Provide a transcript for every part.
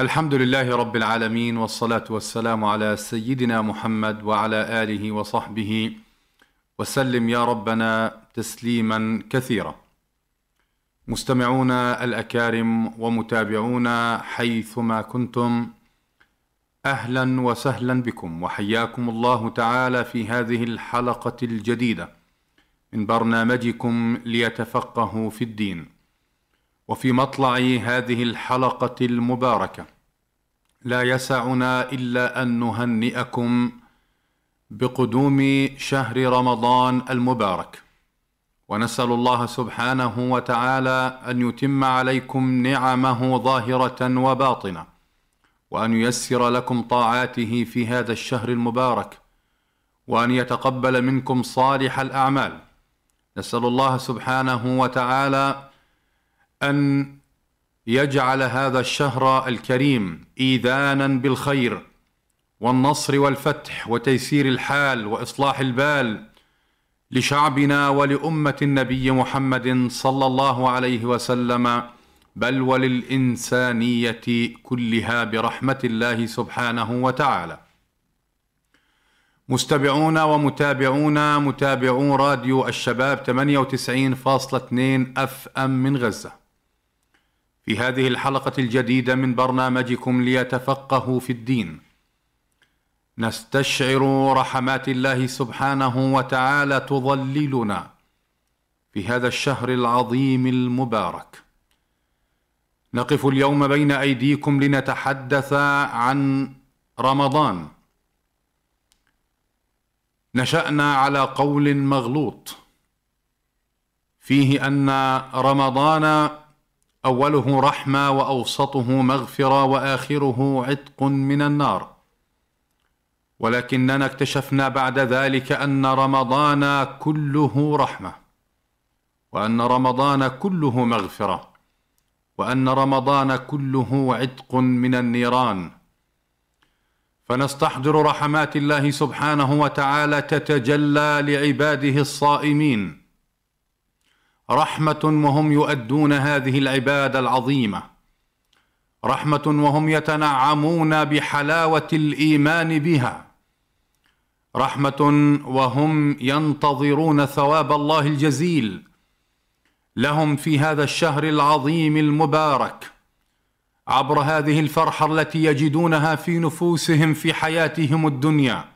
الحمد لله رب العالمين والصلاة والسلام على سيدنا محمد وعلى آله وصحبه وسلم يا ربنا تسليما كثيرا. مستمعونا الأكارم ومتابعونا حيثما كنتم أهلا وسهلا بكم وحياكم الله تعالى في هذه الحلقة الجديدة من برنامجكم ليتفقهوا في الدين. وفي مطلع هذه الحلقة المباركة. لا يسعنا إلا أن نهنئكم بقدوم شهر رمضان المبارك. ونسأل الله سبحانه وتعالى أن يتم عليكم نعمه ظاهرة وباطنة وأن ييسر لكم طاعاته في هذا الشهر المبارك وأن يتقبل منكم صالح الأعمال. نسأل الله سبحانه وتعالى أن يجعل هذا الشهر الكريم إيذانا بالخير والنصر والفتح وتيسير الحال وإصلاح البال لشعبنا ولأمة النبي محمد صلى الله عليه وسلم بل وللإنسانية كلها برحمة الله سبحانه وتعالى. مستمعون ومتابعون متابعون راديو الشباب 98.2 أف أم من غزة. في هذه الحلقة الجديدة من برنامجكم ليتفقهوا في الدين. نستشعر رحمات الله سبحانه وتعالى تظللنا في هذا الشهر العظيم المبارك. نقف اليوم بين أيديكم لنتحدث عن رمضان. نشأنا على قول مغلوط فيه أن رمضان أوله رحمة وأوسطه مغفرة وآخره عتق من النار. ولكننا اكتشفنا بعد ذلك أن رمضان كله رحمة وأن رمضان كله مغفرة وأن رمضان كله عتق من النيران. فنستحضر رحمات الله سبحانه وتعالى تتجلى لعباده الصائمين. رحمة وهم يؤدون هذه العبادة العظيمة. رحمة وهم يتنعمون بحلاوة الإيمان بها. رحمة وهم ينتظرون ثواب الله الجزيل. لهم في هذا الشهر العظيم المبارك. عبر هذه الفرحة التي يجدونها في نفوسهم في حياتهم الدنيا.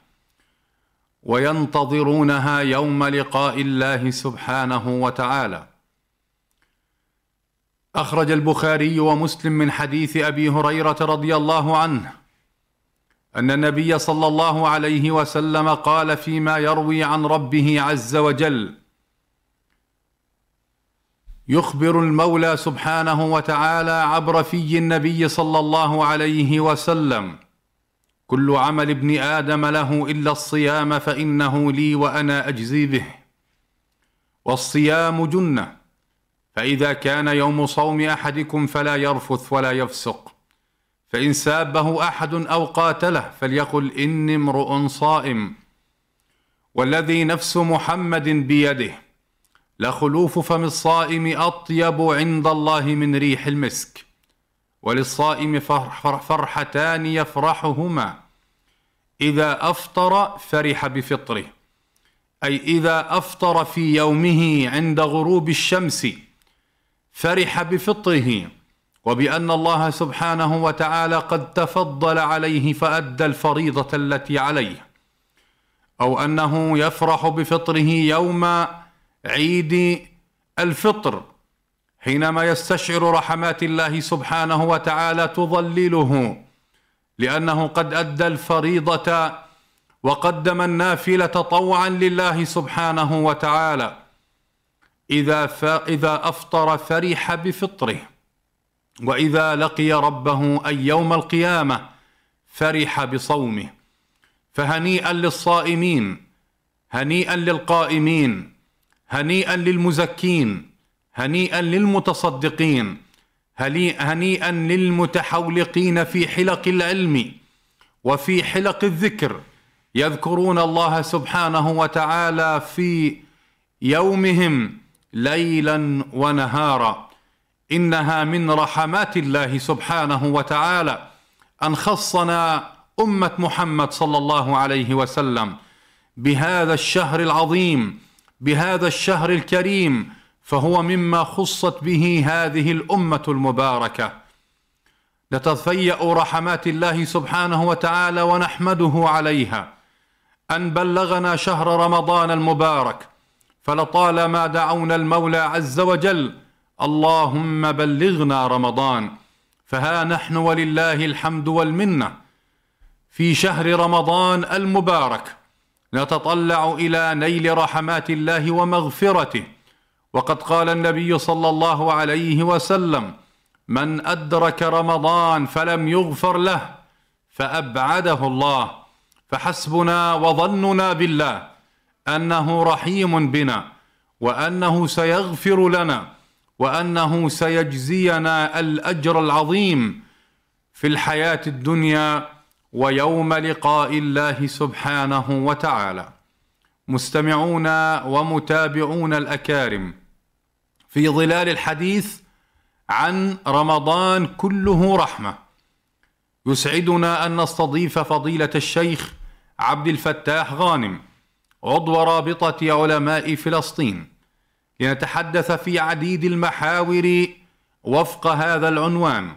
وينتظرونها يوم لقاء الله سبحانه وتعالى. أخرج البخاري ومسلم من حديث أبي هريرة رضي الله عنه أن النبي صلى الله عليه وسلم قال فيما يروي عن ربه عز وجل يخبر المولى سبحانه وتعالى عبر في النبي صلى الله عليه وسلم كل عمل ابن آدم له إلا الصيام فإنه لي وأنا أجزي به. والصيام جنة فإذا كان يوم صوم أحدكم فلا يرفث ولا يفسق. فإن سابه أحد أو قاتله فليقل إني امرؤ صائم. والذي نفس محمد بيده لخلوف فم الصائم أطيب عند الله من ريح المسك. وللصائم فرحتان يفرحهما. إذا أفطر فرح بفطره. أي إذا أفطر في يومه عند غروب الشمس فرح بفطره. وبأن الله سبحانه وتعالى قد تفضل عليه فأدى الفريضة التي عليه. أو أنه يفرح بفطره يوم عيد الفطر حينما يستشعر رحمات الله سبحانه وتعالى تظلله. لأنه قد أدى الفريضة وقدم النافلة طوعا لله سبحانه وتعالى. إذا إذا أفطر فرح بفطره وإذا لقي ربه أي يوم القيامة فرح بصومه. فهنيئا للصائمين هنيئا للقائمين هنيئا للمزكين هنيئا للمتصدقين. هنيئا للمتحولقين في حلق العلم وفي حلق الذكر. يذكرون الله سبحانه وتعالى في يومهم ليلا ونهارا. إنها من رحمات الله سبحانه وتعالى. أن خصنا أمة محمد صلى الله عليه وسلم بهذا الشهر العظيم بهذا الشهر الكريم فهو مما خصت به هذه الأمة المباركة. نتفيا رحمات الله سبحانه وتعالى ونحمده عليها. أن بلغنا شهر رمضان المبارك فلطالما دعونا المولى عز وجل اللهم بلغنا رمضان. فها نحن ولله الحمد والمنة. في شهر رمضان المبارك نتطلع إلى نيل رحمات الله ومغفرته. وقد قال النبي صلى الله عليه وسلم من أدرك رمضان فلم يغفر له فأبعده الله فحسبنا وظننا بالله أنه رحيم بنا وأنه سيغفر لنا وأنه سيجزينا الأجر العظيم في الحياة الدنيا ويوم لقاء الله سبحانه وتعالى. مستمعون ومتابعون الأكارم في ظلال الحديث عن رمضان كله رحمة. يسعدنا أن نستضيف فضيلة الشيخ عبد الفتاح غانم عضو رابطة علماء فلسطين لنتحدث في عديد المحاور وفق هذا العنوان.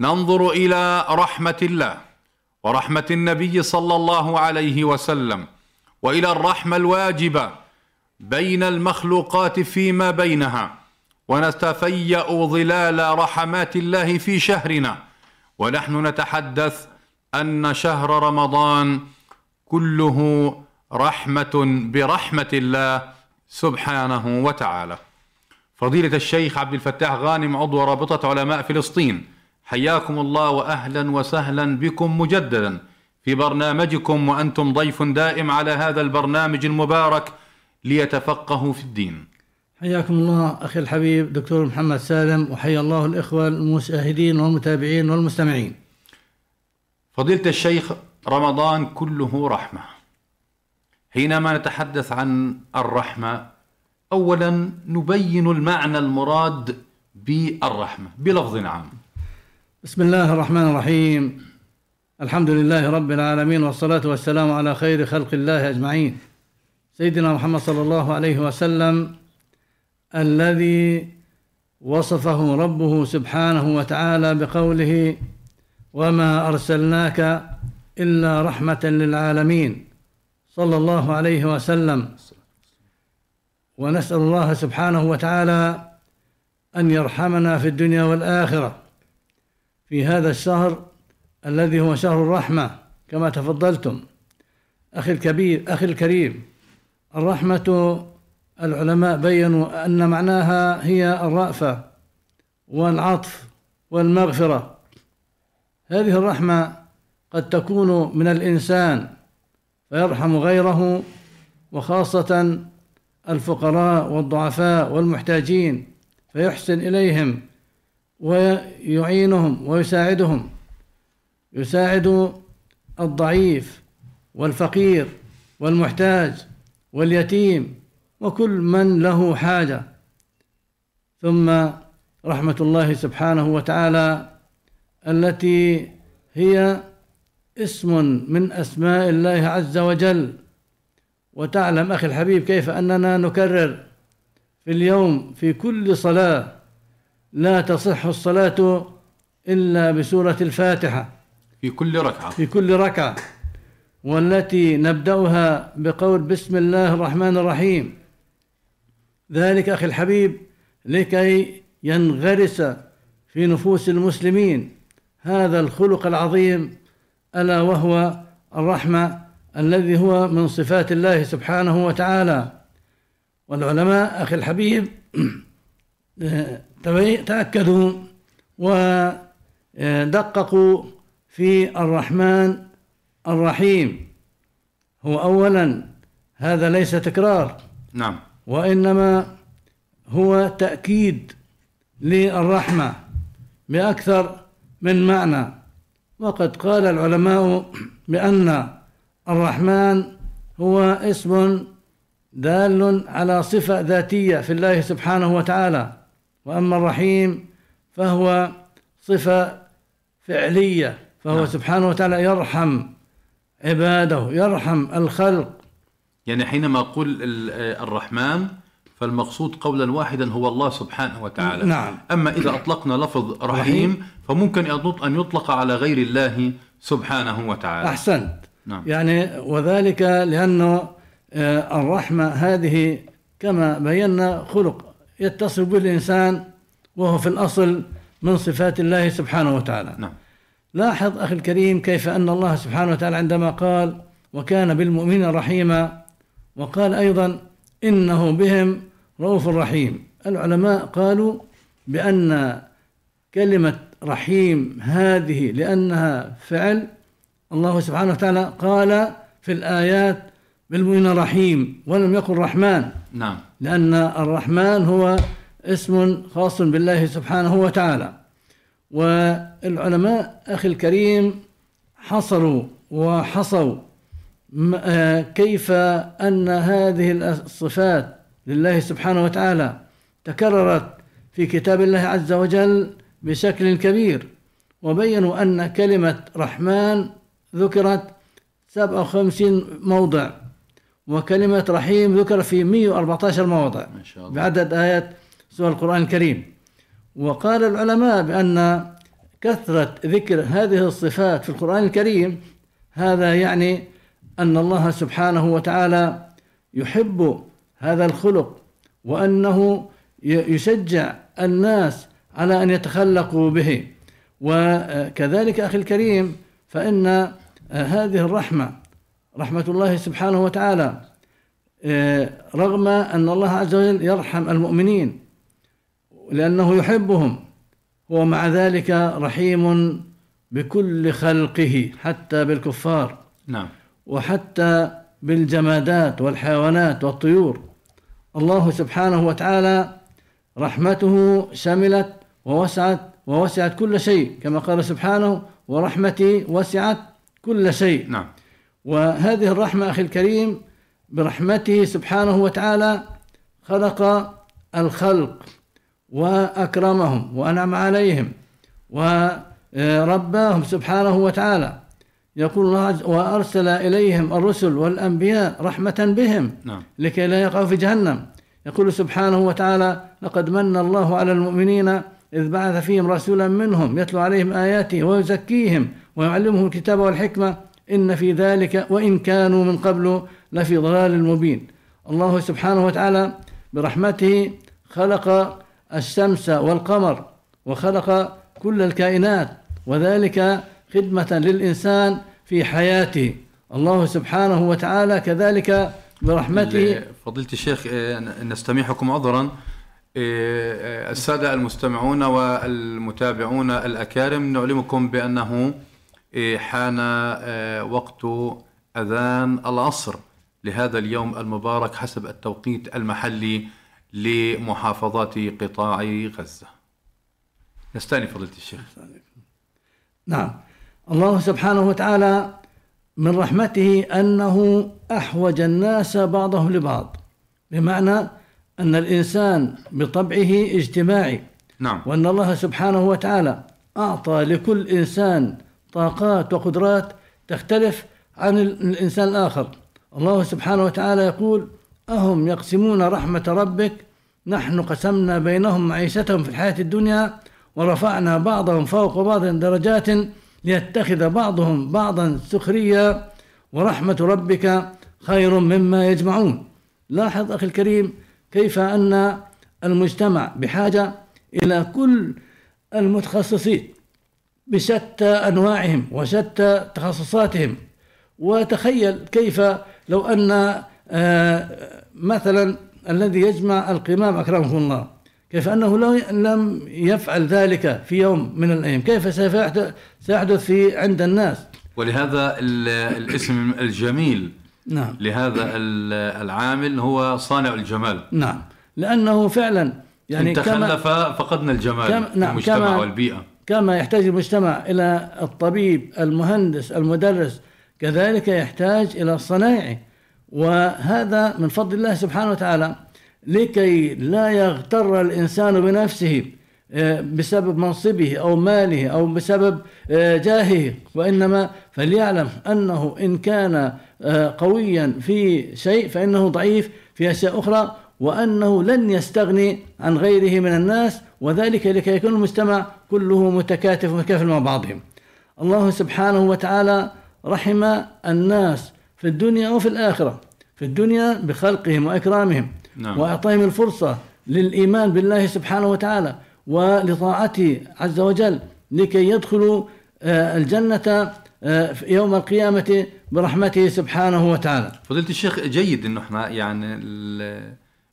ننظر إلى رحمة الله ورحمة النبي صلى الله عليه وسلم وإلى الرحمة الواجبة بين المخلوقات فيما بينها ونتفيأ ظلال رحمات الله في شهرنا. ونحن نتحدث أن شهر رمضان كله رحمة برحمة الله سبحانه وتعالى. فضيلة الشيخ عبد الفتاح غانم عضو رابطة علماء فلسطين حياكم الله واهلا وسهلا بكم مجددا في برنامجكم وأنتم ضيف دائم على هذا البرنامج المبارك ليتفقهوا في الدين. حياكم الله أخي الحبيب دكتور محمد سالم وحيا الله الإخوة المشاهدين والمتابعين والمستمعين. فضيلة الشيخ رمضان كله رحمة. حينما نتحدث عن الرحمة اولا نبين المعنى المراد بالرحمة بلفظ عام. بسم الله الرحمن الرحيم الحمد لله رب العالمين والصلاة والسلام على خير خلق الله أجمعين سيدنا محمد صلى الله عليه وسلم الذي وصفه ربه سبحانه وتعالى بقوله وما أرسلناك إلا رحمة للعالمين صلى الله عليه وسلم. ونسأل الله سبحانه وتعالى أن يرحمنا في الدنيا والآخرة. في هذا الشهر الذي هو شهر الرحمة كما تفضلتم. أخي الكبير أخي الكريم. الرحمة العلماء بينوا أن معناها هي الرأفة والعطف والمغفرة. هذه الرحمة قد تكون من الإنسان فيرحم غيره وخاصة الفقراء والضعفاء والمحتاجين فيحسن إليهم ويعينهم ويساعدهم. يساعد الضعيف والفقير والمحتاج واليتيم وكل من له حاجة. ثم رحمة الله سبحانه وتعالى التي هي اسم من أسماء الله عز وجل. وتعلم أخي الحبيب كيف أننا نكرر في اليوم في كل صلاة لا تصح الصلاة إلا بسورة الفاتحة. في كل ركعة. في كل ركعة. والتي نبدأها بقول بسم الله الرحمن الرحيم. ذلك أخي الحبيب لكي ينغرس في نفوس المسلمين هذا الخلق العظيم ألا وهو الرحمة الذي هو من صفات الله سبحانه وتعالى. والعلماء أخي الحبيب تأكدوا ودققوا في الرحمن الرحيم. هو أولا هذا ليس تكرار. نعم. وإنما هو تأكيد للرحمة بأكثر من معنى. وقد قال العلماء بأن الرحمن هو اسم دال على صفة ذاتية في الله سبحانه وتعالى. وأما الرحيم فهو صفة فعلية فهو نعم. سبحانه وتعالى يرحم. عباده يرحم الخلق يعني حينما أقول الرحمن فالمقصود قولا واحدا هو الله سبحانه وتعالى نعم. أما إذا أطلقنا لفظ رحيم فممكن أن يطلق على غير الله سبحانه وتعالى أحسنت نعم. يعني وذلك لأنه آه، الرحمة هذه كما بينا خلق يتصل به الإنسان وهو في الأصل من صفات الله سبحانه وتعالى نعم. لاحظ أخي الكريم كيف أن الله سبحانه وتعالى عندما قال وكان بالمؤمنين رحيما وقال أيضا إنه بهم رؤوف رحيم. العلماء قالوا بأن كلمة رحيم هذه لأنها فعل الله سبحانه وتعالى قال في الآيات بالمؤمن رحيم ولم يقل رحمن. نعم. لأن الرحمن هو اسم خاص بالله سبحانه وتعالى. والعلماء أخي الكريم حصروا وحصوا آه، كيف أن هذه الصفات لله سبحانه وتعالى تكررت في كتاب الله عز وجل بشكل كبير وبينوا أن كلمة رحمن ذكرت 57 موضع وكلمة رحيم ذكر في 114 موضع ما شاء الله. بعدد آيات سورة القرآن الكريم وقال العلماء بأن كثرة ذكر هذه الصفات في القرآن الكريم هذا يعني أن الله سبحانه وتعالى يحب هذا الخلق وأنه يشجع الناس على أن يتخلقوا به. وكذلك أخي الكريم فإن هذه الرحمة رحمة الله سبحانه وتعالى رغم أن الله عز وجل يرحم المؤمنين لأنه يحبهم. ومع ذلك رحيم بكل خلقه حتى بالكفار. نعم. وحتى بالجمادات والحيوانات والطيور. الله سبحانه وتعالى رحمته شملت ووسعت ووسعت كل شيء كما قال سبحانه ورحمتي وسعت كل شيء. نعم. وهذه الرحمة أخي الكريم برحمته سبحانه وتعالى خلق الخلق. وأكرمهم وأنعم عليهم ورباهم سبحانه وتعالى. يقول الله وأرسل إليهم الرسل والأنبياء رحمة بهم نعم. لكي لا يقعوا في جهنم. يقول سبحانه وتعالى لقد من الله على المؤمنين إذ بعث فيهم رسولا منهم يتلو عليهم آياته ويزكيهم ويعلمهم الكتاب والحكمة. إن في ذلك وإن كانوا من قبل لفي ضلال مبين. الله سبحانه وتعالى برحمته خلق الشمس والقمر وخلق كل الكائنات وذلك خدمة للإنسان في حياته. الله سبحانه وتعالى كذلك برحمته. فضيلة الشيخ آه، نستميحكم عذرا. آه، آه، السادة المستمعون والمتابعون الأكارم نعلمكم بأنه حان وقت أذان العصر. لهذا اليوم المبارك حسب التوقيت المحلي لمحافظات قطاع غزة. نستاني فضيلة الشيخ. نعم. الله سبحانه وتعالى من رحمته أنه أحوج الناس بعضهم لبعض بمعنى أن الإنسان بطبعه اجتماعي نعم. وأن الله سبحانه وتعالى أعطى لكل إنسان طاقات وقدرات تختلف عن الإنسان الآخر. الله سبحانه وتعالى يقول أهم يقسمون رحمة ربك. نحن قسمنا بينهم معيشتهم في الحياة الدنيا ورفعنا بعضهم فوق بعض درجات ليتخذ بعضهم بعضا سخريا ورحمة ربك خير مما يجمعون. لاحظ أخي الكريم كيف أن المجتمع بحاجة إلى كل المتخصصين بشتى أنواعهم وشتى تخصصاتهم. وتخيل كيف لو أن آه، مثلا الذي يجمع القمام أكرمه الله. كيف أنه لم يفعل ذلك في يوم من الأيام كيف سيحدث في عند الناس؟ ولهذا الاسم الجميل نعم. لهذا العامل هو صانع الجمال. نعم. لأنه فعلا يعني إن تخلف فقدنا الجمال كما نعم المجتمع كما والبيئة. كما يحتاج المجتمع إلى الطبيب المهندس المدرس كذلك يحتاج إلى الصنايعي وهذا من فضل الله سبحانه وتعالى لكي لا يغتر الإنسان بنفسه آه، بسبب منصبه أو ماله أو بسبب آه، جاهه. وإنما فليعلم أنه إن كان آه، قويا في شيء فإنه ضعيف في أشياء أخرى وأنه لن يستغني عن غيره من الناس وذلك لكي يكون المجتمع كله متكاتف ومتكافل مع بعضهم. الله سبحانه وتعالى رحم الناس في الدنيا وفي الآخرة في الدنيا بخلقهم وإكرامهم نعم. وإعطائهم الفرصة للإيمان بالله سبحانه وتعالى ولطاعته عز وجل لكي يدخلوا آه، الجنة آه، يوم القيامة برحمته سبحانه وتعالى فضيلة الشيخ جيد أنه إحنا يعني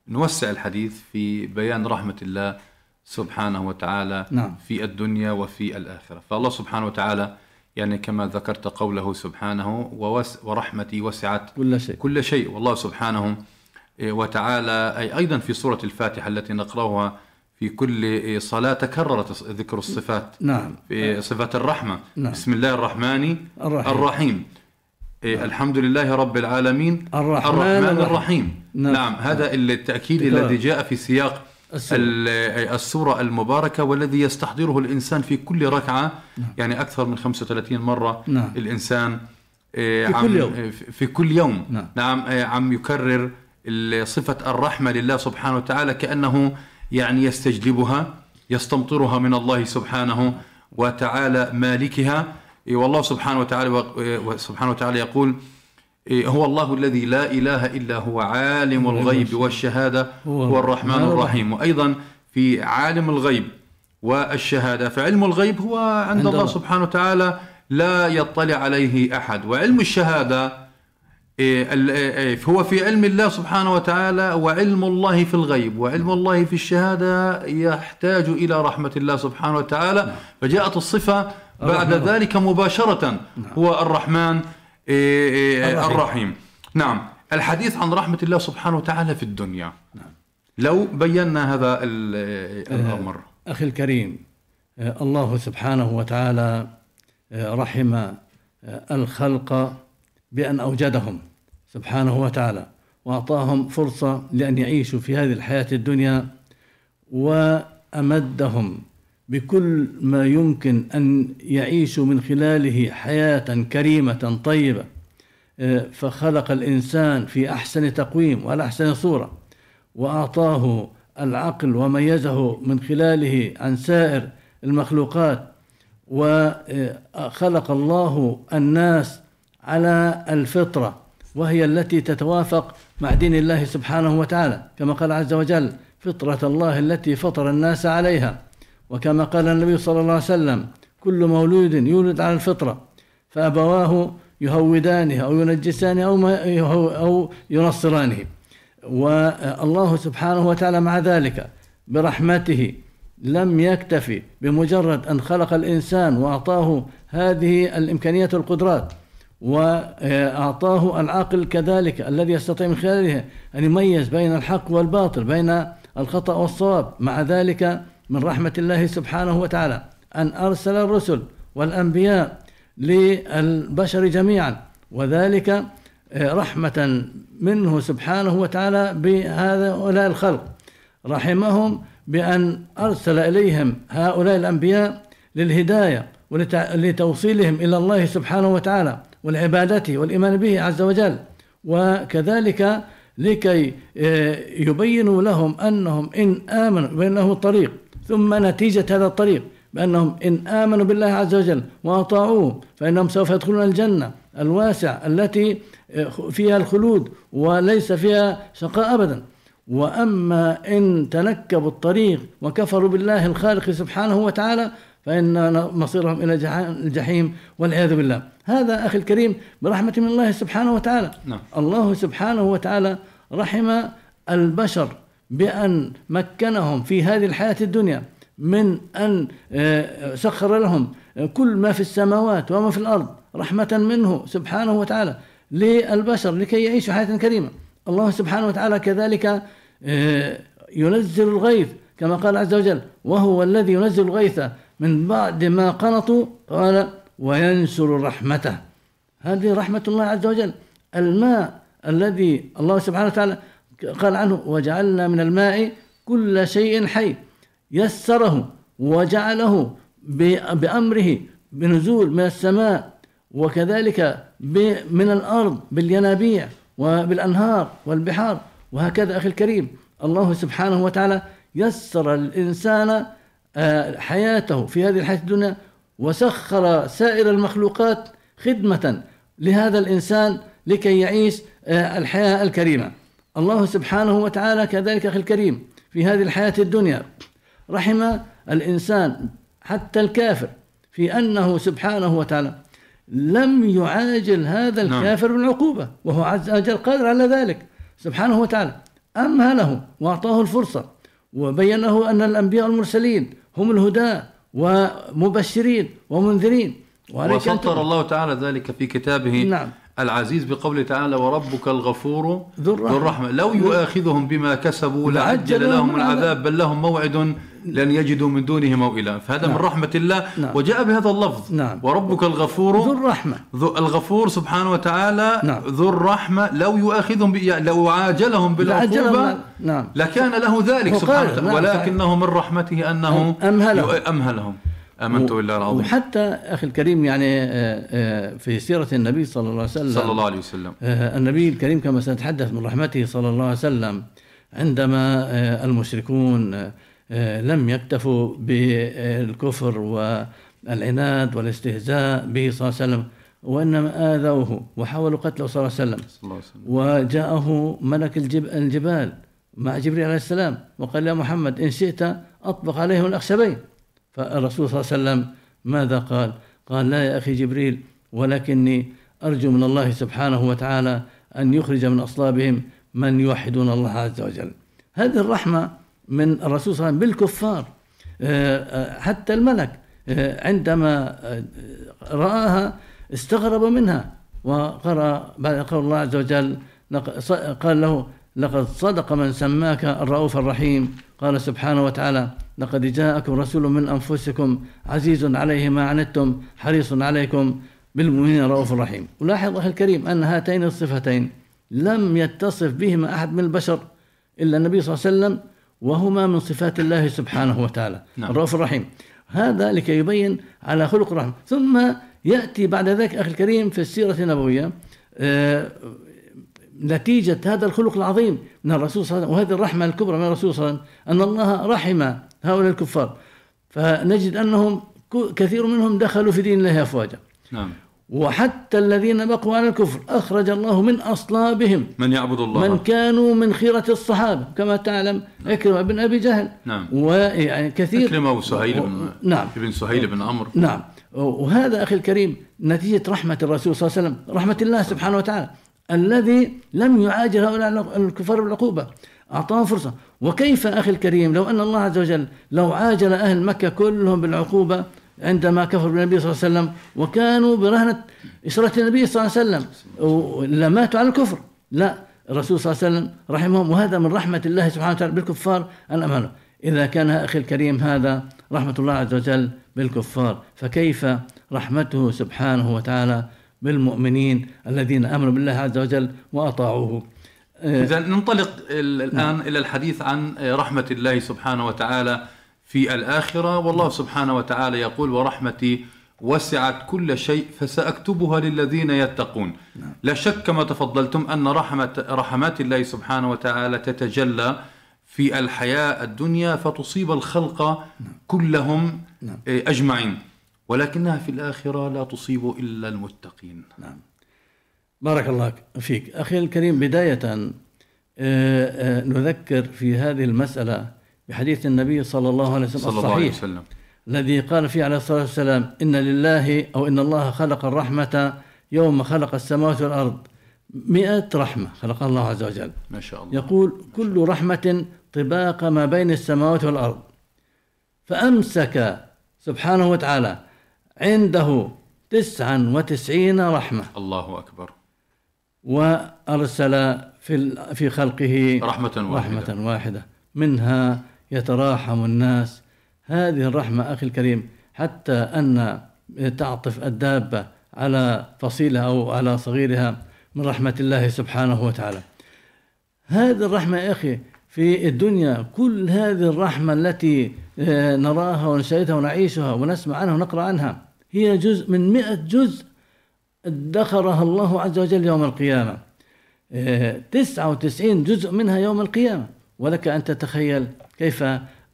نوسع الحديث في بيان رحمة الله سبحانه وتعالى نعم. في الدنيا وفي الآخرة فالله سبحانه وتعالى يعني كما ذكرت قوله سبحانه ووس ورحمتي وسعت كل شيء. كل شيء. والله سبحانه وتعالى أي أيضا في سورة الفاتحة التي نقرأها في كل صلاة تكررت ذكر الصفات. نعم. في صفات الرحمة. نعم. بسم الله الرحمن الرحيم, الرحيم. نعم. الحمد لله رب العالمين. الرحمن, الرحمن الرحيم. نعم, نعم. هذا التأكيد الذي جاء في سياق السورة. المباركة والذي يستحضره الإنسان في كل ركعة نعم. يعني أكثر من 35 مرة نعم. الإنسان في عم كل يوم في كل يوم. نعم, نعم عم يكرر صفة الرحمة لله سبحانه وتعالى كأنه يعني يستجلبها يستمطرها من الله سبحانه وتعالى مالكها. والله سبحانه وتعالى سبحانه وتعالى يقول هو الله الذي لا إله إلا هو عالم الغيب والشهادة هو الرحمن الرحيم. وأيضا في عالم الغيب والشهادة. فعلم الغيب هو عند الله سبحانه وتعالى لا يطلع عليه أحد. وعلم الشهادة إيه، إيه، إيه، هو في علم الله سبحانه وتعالى وعلم الله في الغيب. وعلم الله في الشهادة يحتاج إلى رحمة الله سبحانه وتعالى. نعم. فجاءت الصفة بعد ذلك مباشرة. نعم. هو الرحمن. الرحيم. نعم. الحديث عن رحمة الله سبحانه وتعالى في الدنيا. نعم. لو بينا هذا الأمر. أخي الكريم الله سبحانه وتعالى رحم الخلق بأن أوجدهم سبحانه وتعالى وأعطاهم فرصة لأن يعيشوا في هذه الحياة الدنيا وأمدهم بكل ما يمكن أن يعيشوا من خلاله حياة كريمة طيبة فخلق الإنسان في أحسن تقويم وعلى أحسن صورة وأعطاه العقل وميزه من خلاله عن سائر المخلوقات وخلق الله الناس على الفطرة وهي التي تتوافق مع دين الله سبحانه وتعالى كما قال عز وجل فطرة الله التي فطر الناس عليها وكما قال النبي صلى الله عليه وسلم كل مولود يولد على الفطرة فأبواه يهودانه أو ينجسانه أو أو ينصرانه. والله سبحانه وتعالى مع ذلك برحمته لم يكتفي بمجرد أن خلق الإنسان وأعطاه هذه الإمكانيات والقدرات وأعطاه العقل كذلك الذي يستطيع من خلاله أن يميز بين الحق والباطل بين الخطأ والصواب. مع ذلك من رحمة الله سبحانه وتعالى أن أرسل الرسل والأنبياء للبشر جميعا وذلك رحمة منه سبحانه وتعالى بهؤلاء الخلق. رحمهم بأن أرسل إليهم هؤلاء الأنبياء للهداية ولتوصيلهم إلى الله سبحانه وتعالى والعبادة والإيمان به عز وجل. وكذلك لكي آه، يبينوا لهم أنهم إن آمنوا بأنه الطريق ثم نتيجة هذا الطريق بأنهم إن آمنوا بالله عز وجل وأطاعوه فإنهم سوف يدخلون الجنة الواسع التي آه، فيها الخلود وليس فيها شقاء أبدا. وأما إن تنكبوا الطريق وكفروا بالله الخالق سبحانه وتعالى فإن مصيرهم إلى الجحيم والعياذ بالله. هذا أخي الكريم برحمة من الله سبحانه وتعالى. نعم. الله سبحانه وتعالى رحم البشر. بأن مكنهم في هذه الحياة الدنيا من أن آه، سخر لهم كل ما في السماوات وما في الأرض رحمة منه سبحانه وتعالى للبشر لكي يعيشوا حياة كريمة. الله سبحانه وتعالى كذلك آه، ينزل الغيث كما قال عز وجل وهو الذي ينزل الغيث من بعد ما قنطوا قال وينشر رحمته. هذه رحمة الله عز وجل. الماء الذي الله سبحانه وتعالى قال عنه وجعلنا من الماء كل شيء حي. يسره وجعله بأمره بنزول من السماء وكذلك من الأرض بالينابيع وبالأنهار والبحار وهكذا أخي الكريم. الله سبحانه وتعالى يسر الإنسان آه، حياته في هذه الحياة الدنيا وسخر سائر المخلوقات خدمة لهذا الإنسان لكي يعيش آه، الحياة الكريمة. الله سبحانه وتعالى كذلك أخي الكريم في هذه الحياة الدنيا رحم الإنسان حتى الكافر في أنه سبحانه وتعالى لم يعاجل هذا نعم. الكافر بالعقوبة وهو عز وجل قادر على ذلك سبحانه وتعالى أمهله وأعطاه الفرصة وبين له أن الأنبياء المرسلين هم الهداة ومبشرين ومنذرين وسطر الله تعالى ذلك في كتابه نعم. العزيز بقوله تعالى وربك الغفور ذو الرحمة, الرحمة لو يؤاخذهم بما كسبوا لعجل لهم العذاب بل لهم موعد لن يجدوا من دونه موئلا فهذا نعم. من رحمة الله نعم. وجاء بهذا اللفظ نعم. وربك الغفور ذو الرحمة ذو الغفور سبحانه وتعالى نعم. ذو الرحمة لو يؤاخذهم لو عاجلهم بالعقوبة نعم. لكان له ذلك سبحانه وتعالى نعم. ولكنه من رحمته أنه أمهلهم, أمهلهم. آمنت بالله العظيم. وحتى أخي الكريم يعني آه، آه، في سيرة النبي صلى الله عليه وسلم صلى الله عليه وسلم. آه، النبي الكريم كما سنتحدث من رحمته صلى الله عليه وسلم عندما المشركون لم يكتفوا بالكفر والعناد والاستهزاء به صلى الله عليه وسلم وإنما آذوه وحاولوا قتله صلى الله عليه وسلم. وجاءه ملك الجبال مع جبريل عليه السلام وقال يا محمد إن شئت أطبق عليهم الأخشبين. فالرسول صلى الله عليه وسلم ماذا قال؟ قال لا يا أخي جبريل ولكني أرجو من الله سبحانه وتعالى أن يخرج من أصلابهم من يوحدون الله عز وجل. هذه الرحمة من الرسول صلى الله عليه وسلم بالكفار. آه، آه، حتى الملك آه، عندما رآها استغرب منها وقرأ بعد قول الله عز وجل قال له لقد صدق من سماك الرؤوف الرحيم. قال سبحانه وتعالى لقد جاءكم رسول من أنفسكم عزيز عليه ما عنتم حريص عليكم بالمؤمنين رؤوف رحيم. ولاحظ أخي الكريم أن هاتين الصفتين لم يتصف بهما أحد من البشر إلا النبي صلى الله عليه وسلم وهما من صفات الله سبحانه وتعالى. نعم. الرؤوف الرحيم هذا لكي يبين على خلق الرحمة ثم يأتي بعد ذلك أخي الكريم في السيرة النبوية آه، نتيجة هذا الخلق العظيم من الرسول صلى الله عليه وسلم وهذه الرحمة الكبرى من الرسول صلى الله عليه وسلم أن الله رحم هؤلاء الكفار. فنجد أنهم كثير منهم دخلوا في دين الله أفواجا نعم. وحتى الذين بقوا على الكفر أخرج الله من أصلابهم. من يعبد الله. من كانوا من خيرة الصحابة كما تعلم نعم. إكرمة بن أبي جهل. نعم. ويعني كثير. إكرمة وسهيل بن نعم. ابن سهيل بن عمرو نعم. وهذا أخي الكريم نتيجة رحمة الرسول صلى الله عليه وسلم رحمة الله سبحانه وتعالى الذي لم يعاجل هؤلاء الكفار بالعقوبة أعطاهم فرصة. وكيف أخي الكريم؟ لو أن الله عز وجل لو عاجل أهل مكة كلهم بالعقوبة عندما كفروا بالنبي صلى الله عليه وسلم وكانوا برهنة إشارة النبي صلى الله عليه وسلم. لماتوا على الكفر. لا الرسول صلى الله عليه وسلم رحمهم وهذا من رحمة الله سبحانه وتعالى بالكفار الأمانة. إذا كان أخي الكريم هذا رحمة الله عز وجل بالكفار فكيف رحمته سبحانه وتعالى بالمؤمنين الذين آمنوا بالله عز وجل وأطاعوه. اذا ننطلق الآن نعم. إلى الحديث عن رحمة الله سبحانه وتعالى في الآخرة والله سبحانه وتعالى يقول ورحمتي وسعت كل شيء فسأكتبها للذين يتقون. نعم. لا شك كما تفضلتم أن رحمه رحمات الله سبحانه وتعالى تتجلى في الحياة الدنيا فتصيب الخلق نعم. كلهم نعم. أجمعين. ولكنها في الآخرة لا تصيب إلا المتقين نعم بارك الله فيك. أخي الكريم بداية آه، آه، نذكر في هذه المسألة بحديث النبي صلى الله عليه وسلم صلى الله عليه وسلم. الذي قال فيه عليه الصلاة والسلام إن لله أو إن الله خلق الرحمة يوم خلق السماوات والأرض مئة رحمة خلق الله عز وجل. ما شاء الله. يقول كل رحمة طباق ما بين السماوات والأرض. فأمسك سبحانه وتعالى عنده تسعا وتسعين رحمة. الله أكبر. وأرسل في في خلقه رحمة واحدة. رحمة واحدة. منها يتراحم الناس. هذه الرحمة أخي الكريم حتى أن تعطف الدابة على فصيلها أو على صغيرها من رحمة الله سبحانه وتعالى. هذه الرحمة يا أخي في الدنيا كل هذه الرحمة التي آه، نراها ونشاهدها ونعيشها ونسمع عنها ونقرأ عنها هي جزء من مئة جزء ادخرها الله عز وجل يوم القيامة آه، تسعة وتسعين جزء منها يوم القيامة ولك أن تتخيل كيف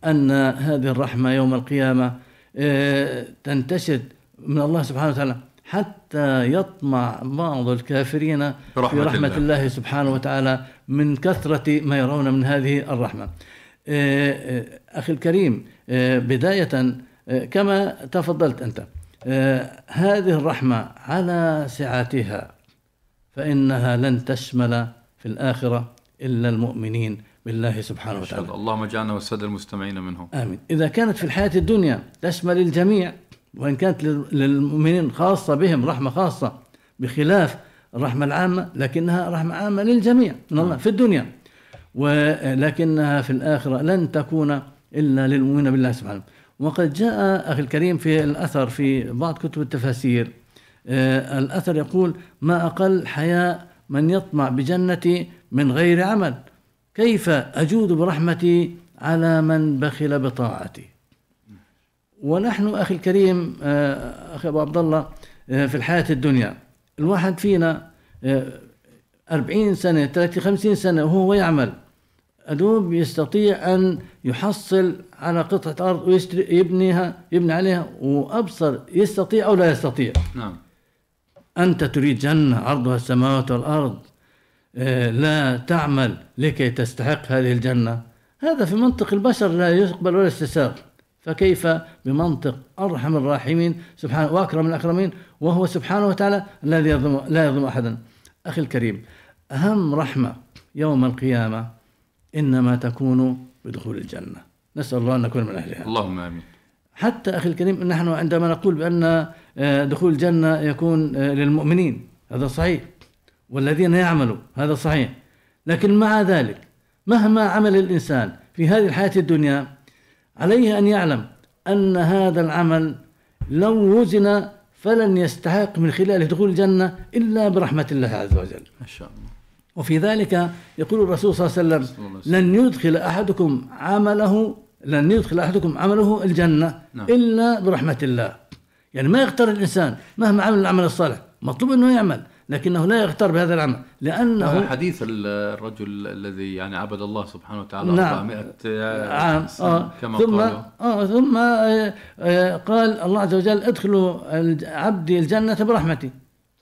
أن هذه الرحمة يوم القيامة آه، تنتشر من الله سبحانه وتعالى حتى يطمع بعض الكافرين برحمة في رحمة الله. الله. سبحانه وتعالى من كثرة ما يرون من هذه الرحمة آه، أخي الكريم بداية كما تفضلت أنت هذه الرحمة على سعتها فإنها لن تشمل في الآخرة إلا المؤمنين بالله سبحانه وتعالى. الله. اللهم اجعلنا والسادة المستمعين منهم. آمين. إذا كانت في الحياة الدنيا تشمل الجميع وإن كانت لل- للمؤمنين خاصة بهم رحمة خاصة بخلاف الرحمة العامة لكنها رحمة عامة للجميع من الله في الدنيا. ولكنها في الآخرة لن تكون إلا للمؤمنين بالله سبحانه وقد جاء أخي الكريم في الأثر في بعض كتب التفاسير. آه، الأثر يقول ما أقل حياء من يطمع بجنتي من غير عمل. كيف أجود برحمتي على من بخل بطاعتي؟ ونحن أخي الكريم آه، أخي أبو عبد الله آه، في الحياة الدنيا. الواحد فينا أربعين سنة ثلاثين خمسين سنة وهو يعمل. أدوب يستطيع أن يحصل على قطعة أرض ويشتري يبنيها يبني عليها وأبصر يستطيع أو لا يستطيع. نعم. أنت تريد جنة عرضها السماوات والأرض آه، لا تعمل لكي تستحق هذه الجنة. هذا في منطق البشر لا يقبل ولا يستساغ فكيف بمنطق أرحم الراحمين سبحانه وأكرم الأكرمين وهو سبحانه وتعالى الذي يظلم لا يظلم أحدا. أخي الكريم أهم رحمة يوم القيامة إنما تكون بدخول الجنة. نسأل الله أن نكون من أهلها. اللهم آمين. حتى أخي الكريم نحن عندما نقول بأن آه، دخول الجنة يكون آه، للمؤمنين هذا صحيح والذين يعملوا هذا صحيح. لكن مع ذلك مهما عمل الإنسان في هذه الحياة الدنيا عليه أن يعلم أن هذا العمل لو وزن فلن يستحق من خلاله دخول الجنة إلا برحمة الله عز وجل. ما شاء الله. وفي ذلك يقول الرسول صلى الله عليه وسلم لن يدخل أحدكم عمله لن يدخل أحدكم عمله الجنة نعم. إلا برحمة الله. يعني ما يختار الإنسان مهما عمل العمل الصالح مطلوب أنه يعمل لكنه لا يختار بهذا العمل لأنه حديث الرجل الذي يعني عبد الله سبحانه وتعالى نعم. 400 عام. آه. كما ثم قالوا. آه. ثم آه آه قال الله عز وجل ادخلوا عبدي الجنة برحمتي.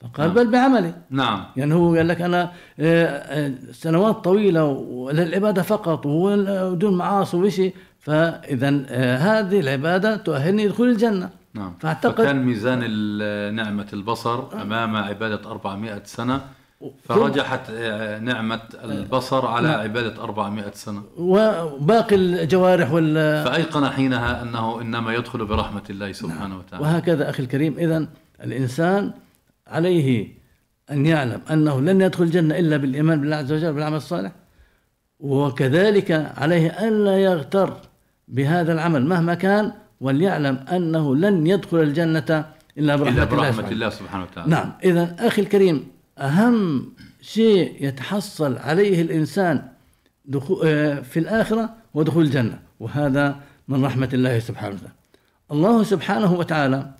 فقال نعم. بل بعملي. نعم. يعني هو قال لك أنا آه، آه، سنوات طويلة وللعباده فقط ودون معاصي وشيء فاذا آه، هذه العبادة تؤهلني لدخول الجنة. نعم. فاعتقد- فكان ميزان نعمة البصر أمام عبادة 400 سنة. فرجحت نعمة البصر على نعم. عبادة 400 سنة. وباقي الجوارح وال فأيقن حينها أنه إنما يدخل برحمة الله سبحانه وتعالى. وهكذا أخي الكريم. اذا الإنسان عليه أن يعلم أنه لن يدخل الجنة إلا بالإيمان بالله عز وجل بالعمل الصالح. وكذلك عليه الا يغتر بهذا العمل مهما كان وليعلم أنه لن يدخل الجنة إلا برحمة, إلا الله برحمة سبحانه. الله سبحانه وتعالى. نعم. إذا أخي الكريم أهم شيء يتحصل عليه الإنسان آه، في الآخرة هو دخول الجنة وهذا من رحمة الله سبحانه وتعالى. الله سبحانه وتعالى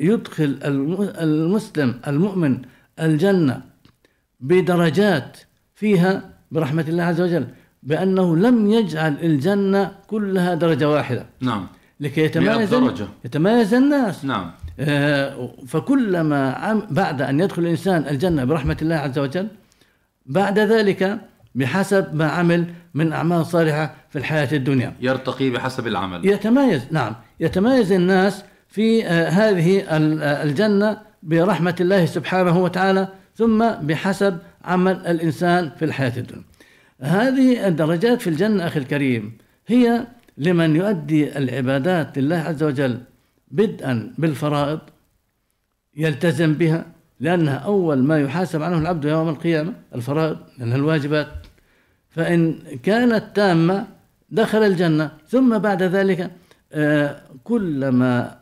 يدخل الم- المسلم المؤمن الجنة بدرجات فيها برحمة الله عز وجل بأنه لم يجعل الجنة كلها درجة واحدة. نعم. لكي يتميز درجة. يتميز الناس. نعم. آه، فكلما عم بعد أن يدخل الإنسان الجنة برحمة الله عز وجل بعد ذلك بحسب ما عمل من أعمال صالحة في الحياة الدنيا. يرتقي بحسب العمل. يتميز نعم. يتميز الناس في آه، هذه آه، الجنة برحمة الله سبحانه وتعالى ثم بحسب عمل الإنسان في الحياة الدنيا. هذه الدرجات في الجنة أخي الكريم هي لمن يؤدي العبادات لله عز وجل بدءا بالفرائض يلتزم بها لأنها أول ما يحاسب عنه العبد يوم القيامة الفرائض لأنها الواجبات. فإن كانت تامة دخل الجنة ثم بعد ذلك آه، كلما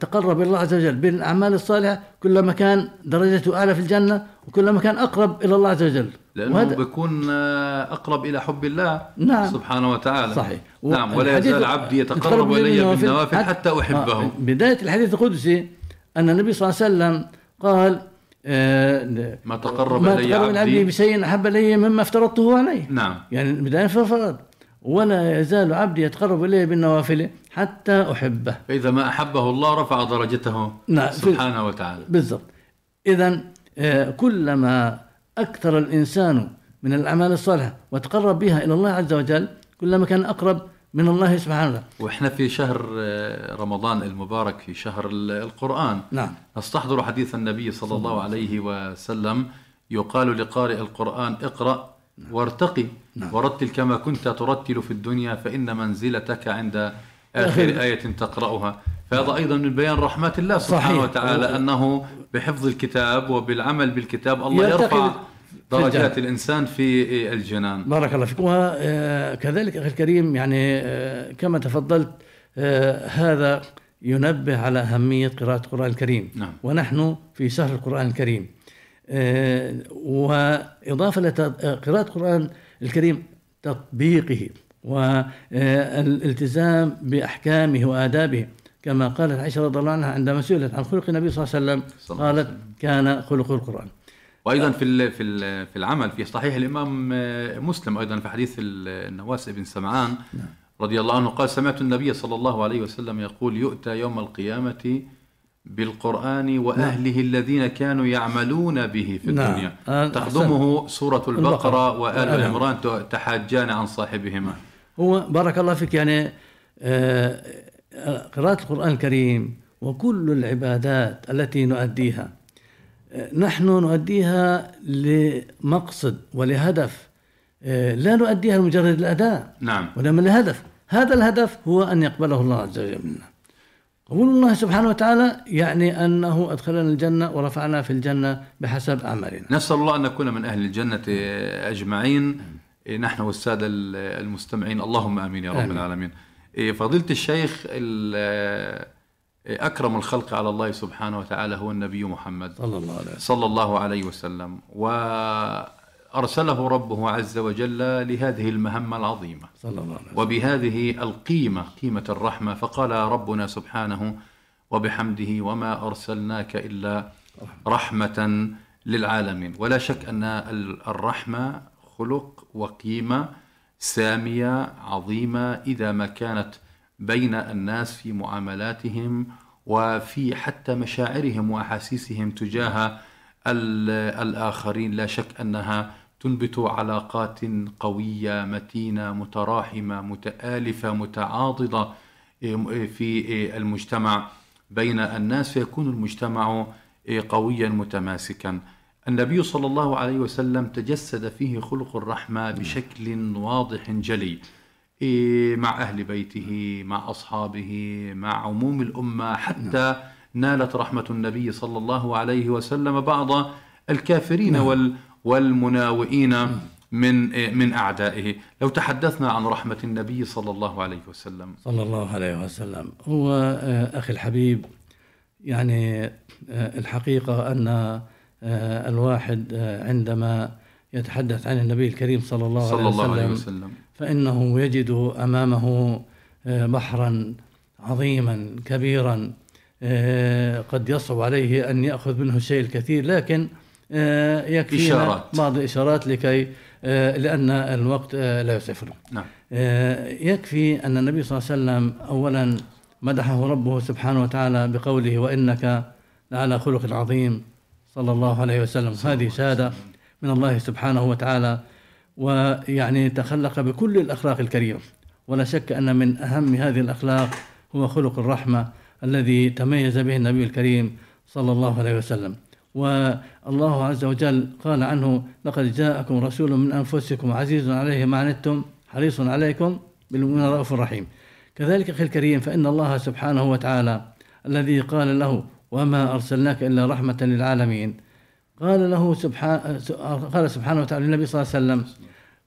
تقرب إلى الله عز وجل بالاعمال الصالحة كلما كان درجته أعلى في الجنة وكلما كان أقرب إلى الله عز وجل. لأنه وهذا بيكون آه، أقرب إلى حب الله نعم. سبحانه وتعالى. صحيح. نعم ولا يزال عبدي يتقرب إلي بالنوافل حتى أحبه. بداية الحديث القدسي أن النبي صلى الله عليه وسلم قال آه ما تقرب ما إلي عبدي بشيء أحب إلي مما افترضته عليه. نعم. يعني بداية فرض ولا يزال عبدي يتقرب الي بالنوافل حتى أحبه. فإذا ما أحبه الله رفع درجته نعم سبحانه وتعالى. بالضبط. اذا آه، كلما أكثر الإنسان من الأعمال الصالحة وتقرب بها إلى الله عز وجل كلما كان أقرب من الله سبحانه وتعالى. وإحنا في شهر آه، رمضان المبارك في شهر القرآن نعم. نستحضر حديث النبي صلى الله عليه وسلم يقال لقارئ القرآن اقرأ. وارتقي نعم. ورتل كما كنت ترتل في الدنيا فإن منزلتك عند آخر آية تقرأها. فهذا نعم. أيضا من بيان رحمة الله سبحانه صحيح. وتعالى أنه بحفظ الكتاب وبالعمل بالكتاب الله يرفع درجات الإنسان في الجنان. بارك الله فيك وكذلك أخي الكريم يعني آه، كما تفضلت آه، هذا ينبه على أهمية قراءة القرآن الكريم. نعم. ونحن في شهر القرآن الكريم. وإضافة لقراءة القرآن الكريم تطبيقه والالتزام بأحكامه وآدابه كما قالت عائشة رضي الله عنها عندما سئلت عن خلق النبي صلى الله عليه وسلم قالت كان خلق القرآن وأيضا في في في العمل في صحيح الإمام مسلم أيضا في حديث النواس بن سمعان نعم. رضي الله عنه قال سمعت النبي صلى الله عليه وسلم يقول يؤتى يوم القيامة بالقرآن وأهله نعم. الذين كانوا يعملون به في نعم. الدنيا. آه، تخدمه سورة البقرة. وآل عمران تحاجان عن صاحبهما. هو بارك الله فيك يعني آه، قراءة القرآن الكريم وكل العبادات التي نؤديها آه، نحن نؤديها لمقصد ولهدف لا نؤديها لمجرد الأداء نعم. ولما لهدف هذا الهدف هو أن يقبله الله عز وجل منا. قبول الله سبحانه وتعالى يعني أنه أدخلنا الجنة ورفعنا في الجنة بحسب أعمالنا. نسأل الله أن نكون من أهل الجنة أجمعين. نحن والسادة المستمعين. اللهم آمين يا رب آمين. العالمين. فضيلة الشيخ أكرم الخلق على الله سبحانه وتعالى هو النبي محمد صلى الله عليه وسلم, صلى الله عليه وسلم. و أرسله ربه عز وجل لهذه المهمة العظيمة. صلى الله عليه وسلم. وبهذه القيمة قيمة الرحمة فقال ربنا سبحانه وبحمده وما أرسلناك إلا رحمة للعالمين. ولا شك أن الرحمة خلق وقيمة سامية عظيمة إذا ما كانت بين الناس في معاملاتهم وفي حتى مشاعرهم وأحاسيسهم تجاه الآخرين. لا شك أنها تنبت علاقات قوية متينة متراحمة متآلفة متعاضدة إيه، في إيه، المجتمع. بين الناس فيكون المجتمع إيه، قويا متماسكا. النبي صلى الله عليه وسلم تجسد فيه خلق الرحمة بشكل واضح جلي مع أهل بيته مع أصحابه مع عموم الأمة. حتى نالت رحمة النبي صلى الله عليه وسلم بعض الكافرين نعم. وال والمناوئين من من أعدائه، لو تحدثنا عن رحمة النبي صلى الله عليه وسلم. صلى الله عليه وسلم، هو آه، أخي الحبيب يعني آه، الحقيقة أن آه، الواحد عندما يتحدث عن النبي الكريم صلى الله, صلى عليه, الله وسلم عليه وسلم فإنه يجد أمامه بحرا عظيما كبيرا قد يصعب عليه أن يأخذ منه الشيء الكثير. لكن آه، يكفي إشارات. بعض الإشارات لكي آه، لأن الوقت آه، لا يسعفنا نعم. يكفي أن النبي صلى الله عليه وسلم أولا مدحه ربه سبحانه وتعالى بقوله وإنك لعلى خلق عظيم صلى الله عليه وسلم. هذه شهادة من الله سبحانه وتعالى ويعني تخلق بكل الأخلاق الكريمة. ولا شك أن من أهم هذه الأخلاق هو خلق الرحمة الذي تميز به النبي الكريم صلى الله عليه وسلم. والله عز وجل قال عنه لقد جاءكم رسول من أنفسكم عزيز عليه ما عنتم حريص عليكم بالمؤمنين رؤوف رحيم. كذلك أخي الكريم فإن الله سبحانه وتعالى الذي قال له وما أرسلناك إلا رحمة للعالمين قال له سبحانه قال سبحانه وتعالى للنبي صلى الله عليه وسلم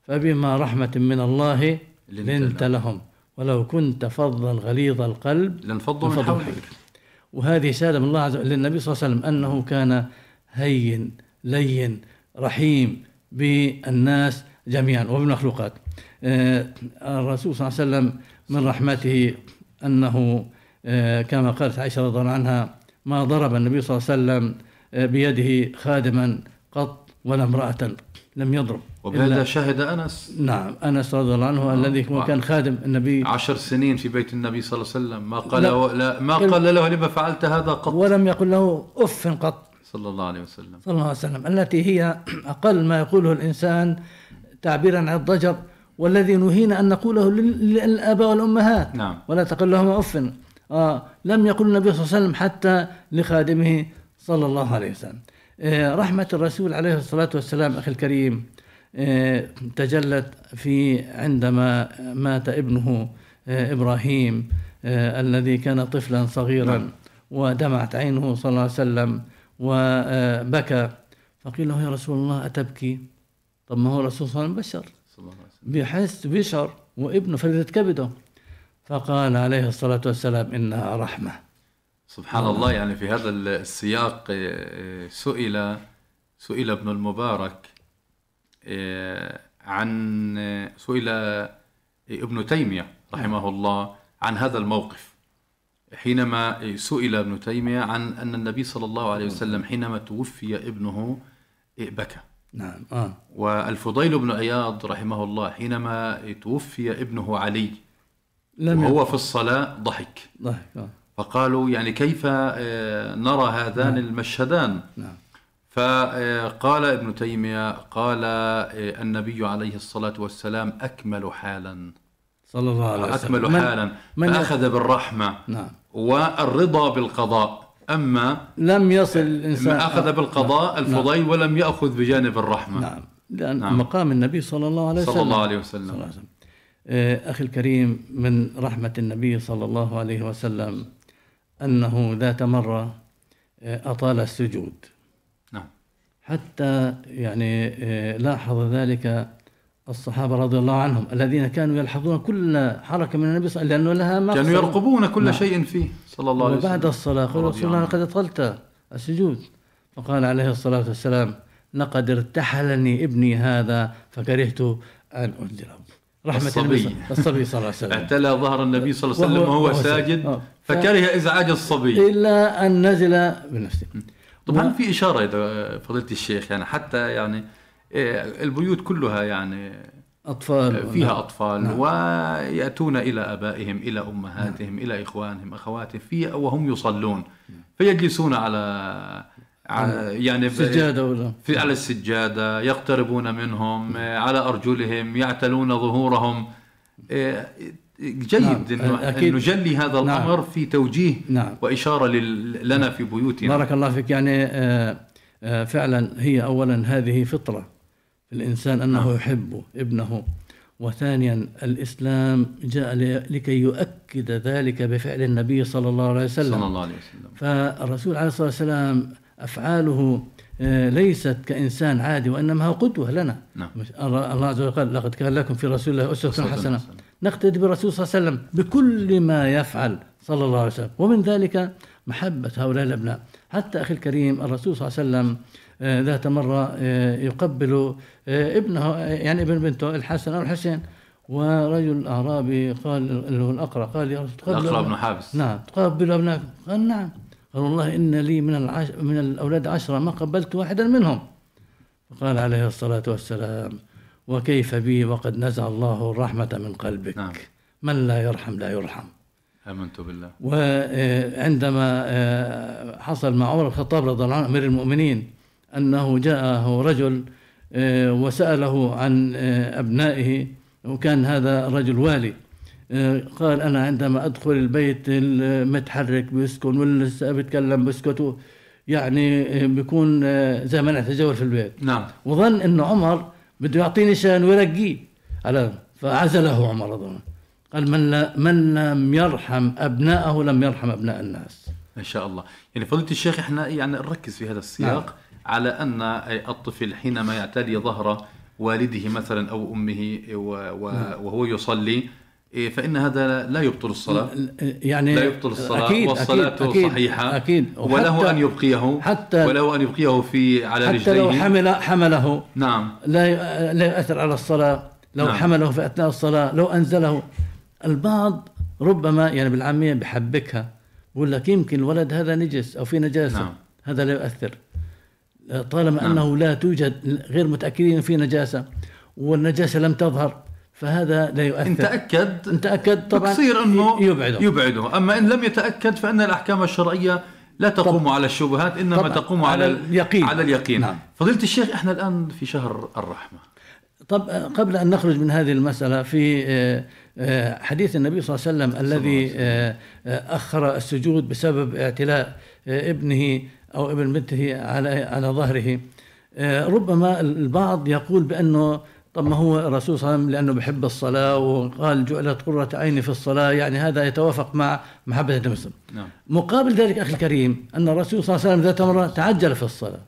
فبما رحمة من الله لنت لهم. ولو كنت فظا غليظ القلب لانفضوا من حولك. وهذه شهاده من الله عز وجل للنبي صلى الله عليه وسلم أنه كان هين لين رحيم بالناس جميعا وبالمخلوقات. آه، الرسول صلى الله عليه وسلم من رحمته أنه آه، كما قالت عائشة رضي الله عنها ما ضرب النبي صلى الله عليه وسلم آه، بيده خادما قط ولا امرأة لم يضرب. وبهذا شهد أنس. نعم أنس رضي الله عنه آه. الذي هو كان خادم النبي. عشر سنين في بيت النبي صلى الله عليه وسلم. ما قال لا, لا ما قال له لما فعلت هذا قط؟ ولم يقل له أف قط. صلى الله عليه وسلم. صلى الله عليه وسلم. التي هي أقل ما يقوله الإنسان تعبيرا عن الضجر والذي نهينا أن نقوله للآباء والأمهات. نعم. ولا تقل لهما أف. آه لم يقل النبي صلى الله عليه وسلم حتى لخادمه صلى الله عليه وسلم. آه رحمة الرسول عليه الصلاة والسلام أخي الكريم آه، تجلت في عندما مات ابنه آه، إبراهيم آه، الذي كان طفلا صغيرا نعم. ودمعت عينه صلى الله عليه وسلم وبكى. فقيل له يا رسول الله أتبكي؟ طب ما هو الرسول صلى الله عليه وسلم بشر. بيحس بيشعر وابنه فريدة كبده. فقال عليه الصلاة والسلام إنها رحمة. سبحان الله يعني في هذا السياق سئل سئل ابن المبارك آه، عن سئل ابن تيمية رحمه الله عن هذا الموقف. حينما سئل ابن تيمية عن أن النبي صلى الله عليه وسلم حينما توفي ابنه بكى. نعم آه. والفضيل بن عياض رحمه الله حينما توفي ابنه علي لم وهو في الصلاة ضحك. ضحك آه. فقالوا يعني كيف آه، نرى هذان نعم. المشهدان؟ نعم. فقال ابن تيمية قال آه، النبي عليه الصلاة والسلام أكمل حالا. صلى الله عليه وسلم. أكمل حالا. من فأخذ بالرحمة نعم. والرضا بالقضاء. أما لم يصل الإنسان أخذ بالقضاء نعم. الفضيل نعم ولم يأخذ بجانب الرحمة. نعم. لأن نعم. مقام النبي صلى الله عليه وسلم. صلى الله عليه وسلم, صلى الله عليه وسلم. آه، أخي الكريم من رحمة النبي صلى الله عليه وسلم أنه ذات مرة آه، أطال السجود. حتى يعني آه، لاحظ ذلك الصحابة رضي الله عنهم الذين كانوا يلحظون كل حركة من النبي صلى الله عليه وسلم لأنه لها كانوا يرقبون كل نعم. شيء فيه صلى الله عليه وسلم. وبعد الصلاة قال رسول الله لقد أطلت السجود. فقال عليه الصلاة والسلام لقد ارتحلني ابني هذا فكرهت أن أنزله رحمة الصبي الصبي صلى الله عليه وسلم اعتلى ظهر النبي صلى الله عليه وسلم وهو, وهو ساجد آه. فكره إزعاج الصبي إلا أن نزل بنفسه طبعا في إشارة إذا فضيله الشيخ يعني حتى يعني إيه، البيوت كلها يعني أطفال فيها نعم. أطفال نعم. ويأتون إلى آبائهم إلى أمهاتهم نعم. إلى إخوانهم أخواتهم في وهم يصلون فيجلسون على يعني السجادة ولا في على السجادة يقتربون منهم على أرجلهم يعتلون ظهورهم جيد نعم. انه أكيد. نجلي هذا نعم. الأمر في توجيه نعم. وإشارة لنا في بيوتنا بارك الله فيك يعني آه، آه، فعلا هي اولا هذه فطرة في الإنسان أنه نعم. يحب ابنه وثانيا الإسلام جاء لكي يؤكد ذلك بفعل النبي صلى الله عليه وسلم صلى الله عليه وسلم فالرسول عليه الصلاة والسلام أفعاله آه، ليست كإنسان عادي وإنما هو قدوة لنا. نعم. الله عز وجل قال لقد كان لكم في رسول الله أسوة حسنة. نقتدي بالرسول صلى الله عليه وسلم بكل ما يفعل صلى الله عليه وسلم. ومن ذلك محبة هؤلاء الأبناء. حتى أخي الكريم الرسول صلى الله عليه وسلم آه، ذات مرة آه، يقبل ابنه يعني ابن بنته الحسن أو الحسين. ورجل أعرابي قال اللي هو الأقرأ قال يا رسول تقبل الأقرأ بن حابس. نعم تقبل أبنائك قال نعم. قال والله إن لي من العش... من الأولاد عشرة ما قبلت واحدا منهم. فقال عليه الصلاة والسلام وكيف بي وقد نزع الله الرحمة من قلبك. نعم. من لا يرحم لا يرحم. آمنت بالله. وعندما آه، حصل مع عمر الخطاب رضي الله عنه أمير المؤمنين أنه جاءه رجل آه، وسأله عن آه، أبنائه وكان هذا رجل والي. قال أنا عندما أدخل البيت المتحرك بيسكن واللي بيتكلم بيسكت يعني بيكون زي ما نتجول في البيت. نعم. وظن انه عمر بده يعطيني شان ويرقيه. على فعزله عمر أظن. قال من لا من لم يرحم أبناءه لم يرحم أبناء الناس. ما شاء الله. يعني فضيلة الشيخ إحنا يعني نركز في هذا السياق نعم. على أن الطفل حينما يعتدي ظهر والده مثلا أو أمه نعم. وهو يصلي فإن هذا لا يبطل الصلاة. يعني لا يبطل الصلاة أكيد والصلاة أكيد صحيحة أكيد. وله أن يبقيه حتى وله أن يبقيه في على حتى رجليه. لو حمل حمله. نعم. لا لا يؤثر على الصلاة. لو نعم. حمله في أثناء الصلاة لو أنزله. البعض ربما يعني بالعامية بحبكها بقول لك يمكن الولد هذا نجس أو في نجاسة. نعم. هذا لا يؤثر. طالما نعم. أنه لا توجد غير متأكدين في نجاسة والنجاسة لم تظهر. فهذا لا يؤثر. إن تأكد إن تأكد طبعا تصير أنه يبعده. يبعده. أما إن لم يتأكد فإن الأحكام الشرعية لا تقوم على الشبهات إنما تقوم على اليقين. على اليقين. نعم. فضيلة الشيخ إحنا الآن في شهر الرحمة. طب قبل أن نخرج من هذه المسألة في آه، آه، حديث النبي صلى الله عليه وسلم الذي آه، أخر السجود بسبب اعتلاء ابنه أو ابن بنته على على ظهره. ربما البعض يقول بأنه طب ما هو الرسول صلى الله عليه وسلم لأنه بحب الصلاة وقال جعلت قرة عيني في الصلاة يعني هذا يتوافق مع محبة وسلم. نعم. مقابل ذلك أخي الكريم أن الرسول صلى الله عليه وسلم ذات مرة تعجل في الصلاة.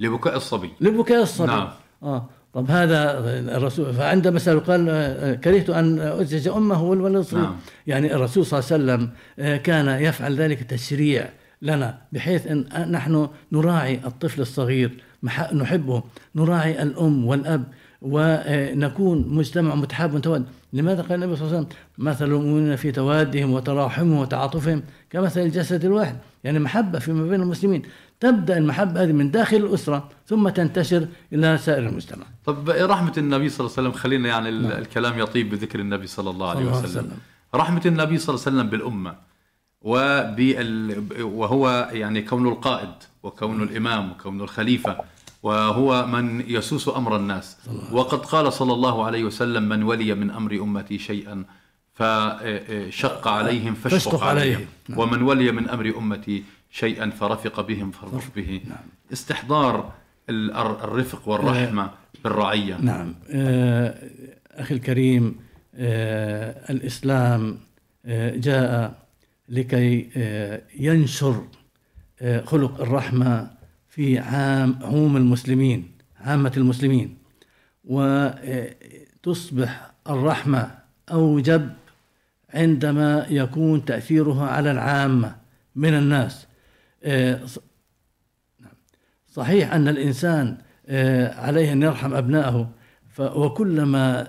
لبكاء الصبي. لبكاء الصبي. نعم. آه. طب هذا الرسول فعند مثلا قال آه، كرهت أن أزعج أمه والولد. نعم. يعني الرسول صلى الله عليه وسلم آه، كان يفعل ذلك تشريع لنا بحيث إن نحن نراعي الطفل الصغير. نحبه نراعي الأم والأب ونكون مجتمع متحاب متواد لماذا قال النبي صلى الله عليه وسلم؟ مثل المؤمنين في توادهم وتراحمهم وتعاطفهم كمثل الجسد الواحد. يعني محبة فيما بين المسلمين. تبدأ المحبة هذه من داخل الأسرة ثم تنتشر إلى سائر المجتمع. طب رحمة النبي صلى الله عليه وسلم خلينا يعني نعم. الكلام يطيب بذكر النبي صلى الله عليه وسلم. وسلم. رحمة النبي صلى الله عليه وسلم بالأمة وبال وهو يعني كونه القائد. وكونه الإمام وكونه الخليفة وهو من يسوس أمر الناس. وقد قال صلى الله عليه وسلم من ولي من أمر أمتي شيئا فشق عليهم فاشقق عليهم. نعم. ومن ولي من أمر أمتي شيئا فرفق بهم فارفق به نعم. استحضار الرفق والرحمة آه بالرعية. نعم. آه أخي الكريم آه الإسلام آه جاء لكي ينشر خلق الرحمة في عام عموم المسلمين عامة المسلمين. وتصبح الرحمة أوجب عندما يكون تأثيرها على العامة من الناس. صحيح أن الإنسان عليه أن يرحم أبنائه وكلما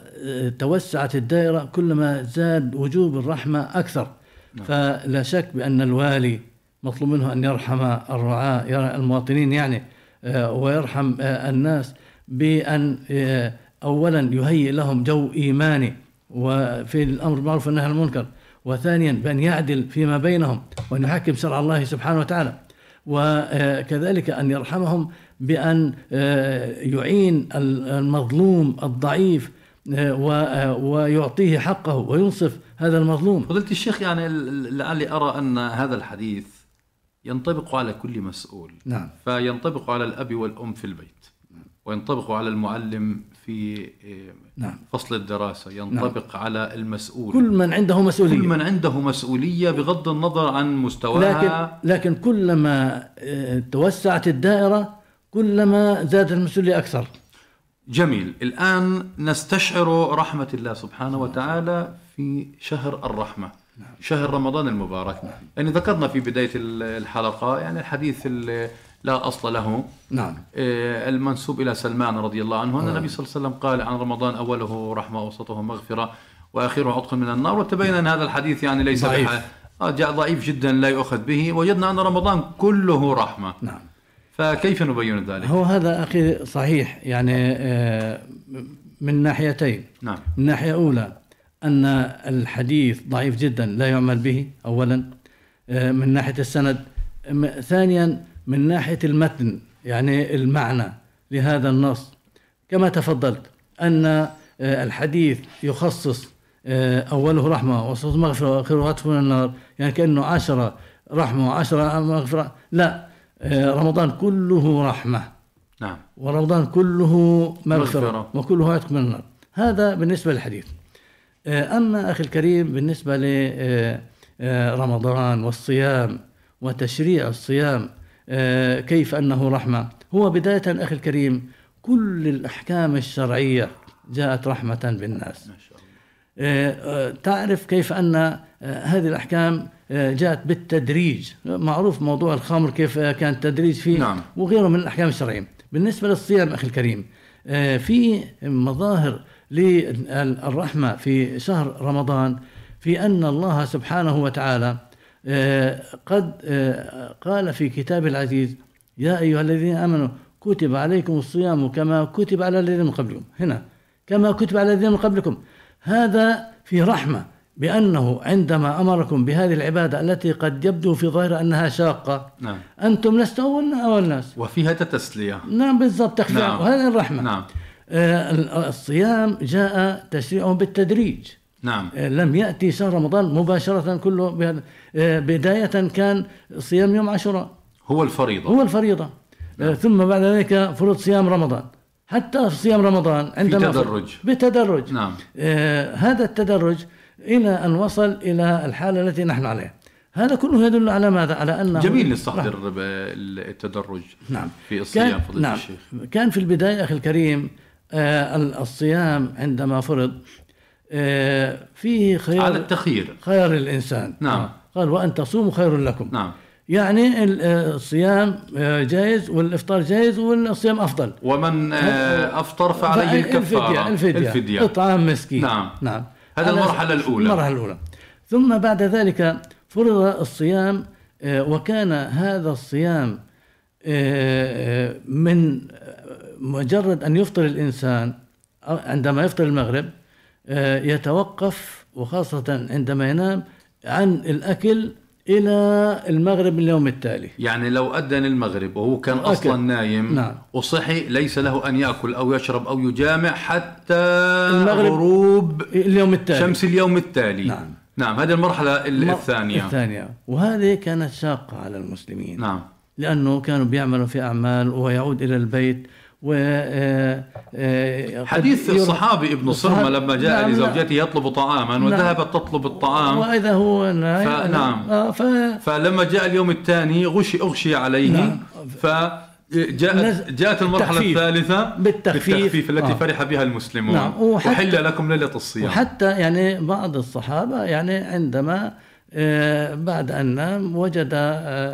توسعت الدائرة كلما زاد وجوب الرحمة أكثر. نعم. فلا شك بأن الوالي مطلوب منه أن يرحم الرعاة المواطنين يعني آه، ويرحم آه، الناس بأن آه، أولا يهيئ لهم جو إيماني وفي الأمر بالمعروف والنهي عن المنكر وثانيا بأن يعدل فيما بينهم وأن يحكم شرع الله سبحانه وتعالى وكذلك أن يرحمهم بأن يعين المظلوم الضعيف ويعطيه حقه وينصف هذا المظلوم. فضلت الشيخ يعني لعلي أرى أن هذا الحديث ينطبق على كل مسؤول. نعم. فينطبق على الأب والأم في البيت. نعم. وينطبق على المعلم في آه، نعم. فصل الدراسة. ينطبق نعم. على المسؤول. كل من عنده مسؤولية. كل من عنده مسؤولية بغض النظر عن مستواها. لكن, لكن كلما آه، توسعت الدائرة كلما زادت المسؤولية أكثر. جميل. الآن نستشعر رحمة الله سبحانه وتعالى في شهر الرحمة. نعم. شهر رمضان المبارك. نعم. يعني ذكرنا في بداية الحلقة يعني الحديث لا أصل له. نعم. آه، المنسوب إلى سلمان رضي الله عنه أن النبي صلى الله عليه وسلم قال عن رمضان أوله رحمة وسطه مغفرة وآخره عتق من النار. وتبين أن هذا الحديث يعني ليس ضعيف. آه، جاء ضعيف جدا لا يؤخذ به. وجدنا أن رمضان كله رحمة. نعم. فكيف نبين ذلك؟ هو هذا أخي صحيح. يعني آه، من ناحيتين. نعم. من ناحية أولى أن الحديث ضعيف جدا لا يعمل به أولا. آه، من ناحية السند ثانيا من ناحية المتن يعني المعنى لهذا النص. كما تفضلت أن آه، الحديث يخصص آه، أوله رحمة وسط مغفرة وآخره عطف من النار يعني كأنه عشرة رحمة وعشرة مغفرة. لا رمضان كله رحمة. نعم. ورمضان كله مغفرة, مغفرة. وكله عتق من النار. هذا بالنسبة للحديث. أما أخي الكريم بالنسبة لرمضان والصيام وتشريع الصيام آه، كيف أنه رحمة؟ هو بداية أخي الكريم كل الأحكام الشرعية جاءت رحمة بالناس. آه، آه، تعرف كيف أن آه، هذه الأحكام آه، جاءت بالتدريج؟ معروف موضوع الخمر كيف آه، كان التدريج فيه نعم. وغيره من الأحكام الشرعية. بالنسبة للصيام أخي الكريم آه، في مظاهر للرحمة في شهر رمضان في أن الله سبحانه وتعالى آه، قد آه، قال في كتاب العزيز يا أيها الذين آمنوا كتب عليكم الصيام كما كتب على الذين من قبلكم. هنا كما كتب على الذين من قبلكم. هذا في رحمة بأنه عندما أمركم بهذه العبادة التي قد يبدو في ظاهر أنها شاقة نعم. أنتم لستم أول الناس؟ وفيها تتسلية. نعم بالضبط تخفيف نعم. وهذه الرحمة. نعم. الصيام جاء تشريعه بالتدريج. نعم. آه، لم يأتي شهر رمضان مباشرة كله بهذا- آه، بداية كان صيام يوم عاشوراء. هو الفريضة. هو الفريضة. آه، ثم بعد ذلك فرض صيام رمضان. حتى في صيام رمضان عندما تدرج. بتدرج. نعم. آه، هذا التدرج إلى أن وصل إلى الحالة التي نحن عليها. هذا كله يدل على ماذا؟ على أنه جميل نستحضر ب- التدرج نعم. في الصيام فضيلة نعم. الشيخ. كان في البداية أخي الكريم آه، ال- الصيام عندما فرض آه، فيه خيار على التخيير. خير الإنسان. نعم. آه، قال وأن تصوموا خير لكم. نعم. يعني ال- آه، الصيام آه، جائز والإفطار جائز والصيام أفضل. ومن آه، أفطر فعليه الكفارة. الفدية, الفدية. إطعام مسكين. نعم. نعم. هذا المرحلة الأولى. المرحلة الأولى. ثم بعد ذلك فرض الصيام آه، وكان هذا الصيام آه، آه، من آه، مجرد أن يفطر الإنسان عندما يفطر المغرب آه، يتوقف وخاصة عندما ينام عن الأكل إلى المغرب اليوم التالي يعني لو أذن المغرب وهو كان وأكل. أصلا نايم نعم. وصحي ليس له أن يأكل أو يشرب أو يجامع حتى المغرب. غروب اليوم التالي شمس اليوم التالي نعم. نعم هذه المرحلة ال- الثانية الثانية وهذه كانت شاقة على المسلمين نعم لأنه كانوا بيعملوا في أعمال ويعود إلى البيت و آه، آه، حديث الصحابي ابن صرمة الصحابي- لما جاء نعم، لزوجته يطلب طعاما نعم. وذهبت تطلب الطعام وإذا هو نايم فنعم. آه، ف فلما جاء اليوم الثاني غشي أغشي عليه نعم. فجاءت نز- جاءت المرحلة التخفيف. الثالثة بالتخفيف. بالتخفيف التي آه. فرح بها المسلمون نعم. وحتى- وحل لكم ليلة الصيام وحتى يعني بعض الصحابة يعني عندما بعد أن نام وجد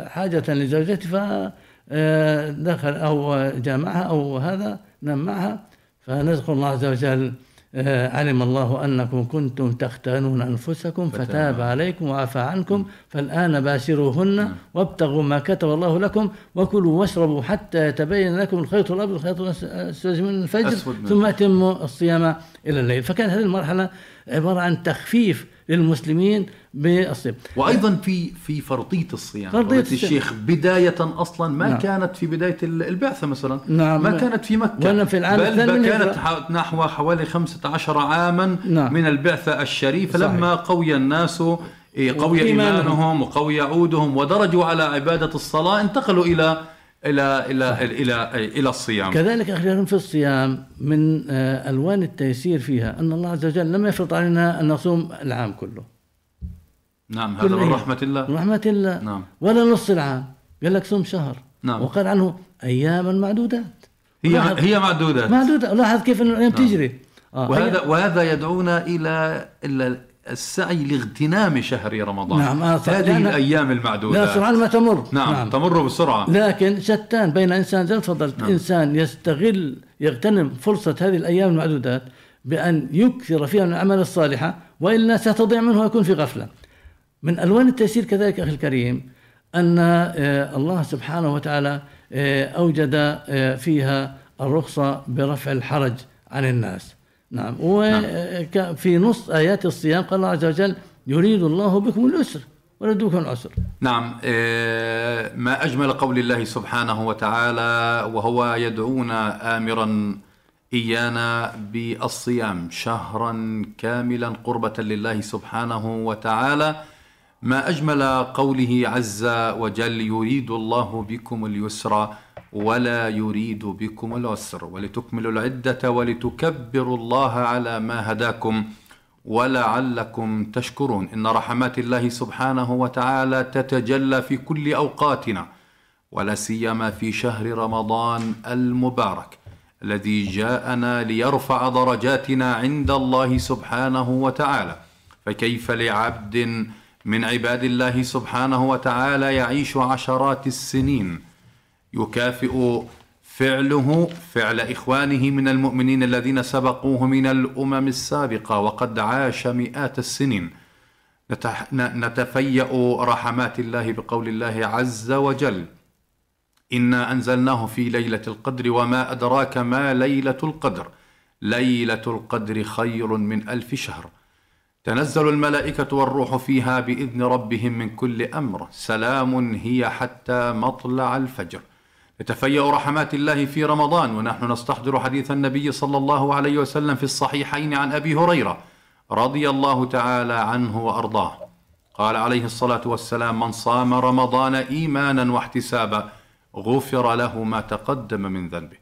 حاجة لزوجته فدخل أو جامعها أو هذا نام معها فنذكر الله عز وجل آه، علم الله أنكم كنتم تختانون أنفسكم فتاب عليكم وعفى عنكم. فالآن باشروهن وابتغوا ما كتب الله لكم وكلوا واشربوا حتى يتبين لكم الخيط الأبيض والخيط الأسود من الفجر ثم أتموا الصيام إلى الليل. فكانت هذه المرحلة عبارة عن تخفيف للمسلمين بالصيام وأيضا في في فرضية الصيام فرضية. الشيخ بداية أصلا ما نعم. كانت في بداية ال- البعثة مثلا نعم. ما كانت في مكة ولا في العام بل كانت. ح- نحو حوالي 15 عاما نعم. من البعثة الشريفة صحيح. لما قوي الناس إيه، قوي. إيمانهم وقوي عودهم ودرجوا على عبادة الصلاة انتقلوا إلى إلى إلى إلى إلى, إلى الصيام. كذلك أخيرا في الصيام من آه، ألوان التيسير فيها أن الله عز وجل لم يفرض علينا أن نصوم العام كله. نعم هذا من. رحمة الله. من رحمة الله. نعم. ولا نص العام. قال لك صوم شهر. نعم. وقال عنه أياما معدودات. هي هي معدودات. معدودة. لاحظ كيف أن الأيام تجري. آه، وهذا وهذا يدعونا إلى إلى السعي لاغتنام شهر رمضان نعم، آه، صح. هذه لأن- الأيام لا المعدودات سرعان ما تمر نعم, نعم تمر بسرعة لكن شتان بين إنسان زي ما تفضلت نعم. إنسان يستغل يغتنم فرصة هذه الأيام المعدودات بأن يكثر فيها من الأعمال الصالحة وإلا ستضيع منه ويكون في غفلة. من ألوان التيسير كذلك أخي الكريم أن آه، الله سبحانه وتعالى آه، أوجد آه، فيها الرخصة برفع الحرج عن الناس. نعم. وفي نص آيات الصيام قال الله عز وجل يريد الله بكم اليسر بكم العسر. نعم. آه، ما أجمل قول الله سبحانه وتعالى وهو يدعونا امرا إيانا بالصيام شهرا كاملا قربة لله سبحانه وتعالى. ما أجمل قوله عز وجل يريد الله بكم اليسر ولا يريد بكم العسر ولتكملوا العدة ولتكبروا الله على ما هداكم ولعلكم تشكرون. إن رحمات الله سبحانه وتعالى تتجلى في كل أوقاتنا ولا سيما في شهر رمضان المبارك الذي جاءنا ليرفع درجاتنا عند الله سبحانه وتعالى. فكيف لعبد من عباد الله سبحانه وتعالى يعيش عشرات السنين؟ يكافئ فعله فعل إخوانه من المؤمنين الذين سبقوه من الأمم السابقة وقد عاش مئات السنين. نتفيأ رحمات الله بقول الله عز وجل انا انزلناه في ليله القدر وما ادراك ما ليله القدر. ليله القدر خير من الف شهر. تنزل الملائكه والروح فيها باذن ربهم من كل أمر. سلام هي حتى مطلع الفجر. يتفيأ رحمات الله في رمضان ونحن نستحضر حديث النبي صلى الله عليه وسلم في الصحيحين عن أبي هريرة رضي الله تعالى عنه وأرضاه. قال عليه الصلاة والسلام من صام رمضان إيمانا واحتسابا غفر له ما تقدم من ذنبه.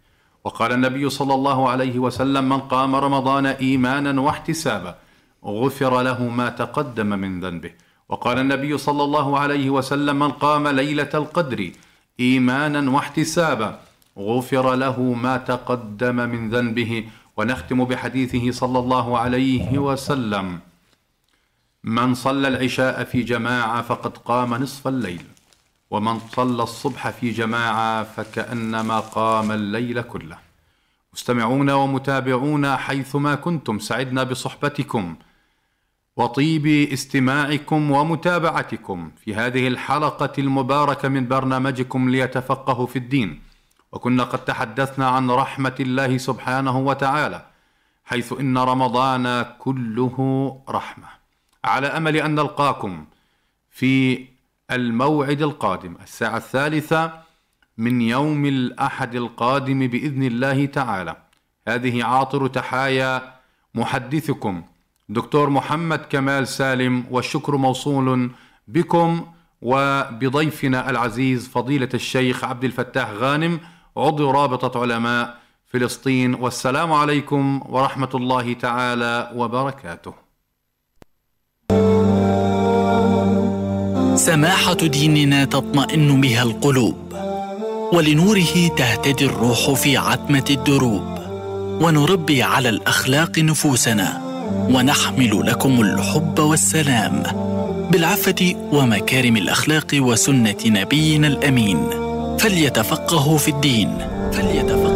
وقال النبي صلى الله عليه وسلم من قام رمضان إيمانا واحتسابا غفر له ما تقدم من ذنبه. وقال النبي صلى الله عليه وسلم من قام ليلة القدر إيمانا واحتسابا. غفر له ما تقدم من ذنبه ونختم بحديثه صلى الله عليه وسلم. من صلى العشاء في جماعة فقد قام نصف الليل. ومن صلى الصبح في جماعة فكأنما قام الليل كله. مستمعون ومتابعون حيثما كنتم سعدنا بصحبتكم. وطيب استماعكم ومتابعتكم في هذه الحلقة المباركة من برنامجكم ليتفقهوا في الدين. وكنا قد تحدثنا عن رحمة الله سبحانه وتعالى حيث إن رمضان كله رحمة. على أمل أن نلقاكم في الموعد القادم الساعة الثالثة من يوم الأحد القادم بإذن الله تعالى. هذه عاطر تحايا محدثكم دكتور محمد كمال سالم والشكر موصول بكم وبضيفنا العزيز فضيلة الشيخ عبد الفتاح غانم عضو رابطة علماء فلسطين والسلام عليكم ورحمة الله تعالى وبركاته. سماحة ديننا تطمئن بها القلوب ولنوره تهتدي الروح في عتمة الدروب ونربي على الأخلاق نفوسنا ونحمل لكم الحب والسلام بالعفة ومكارم الأخلاق وسنة نبينا الأمين. فليتفقهوا في الدين. فليتفقهوا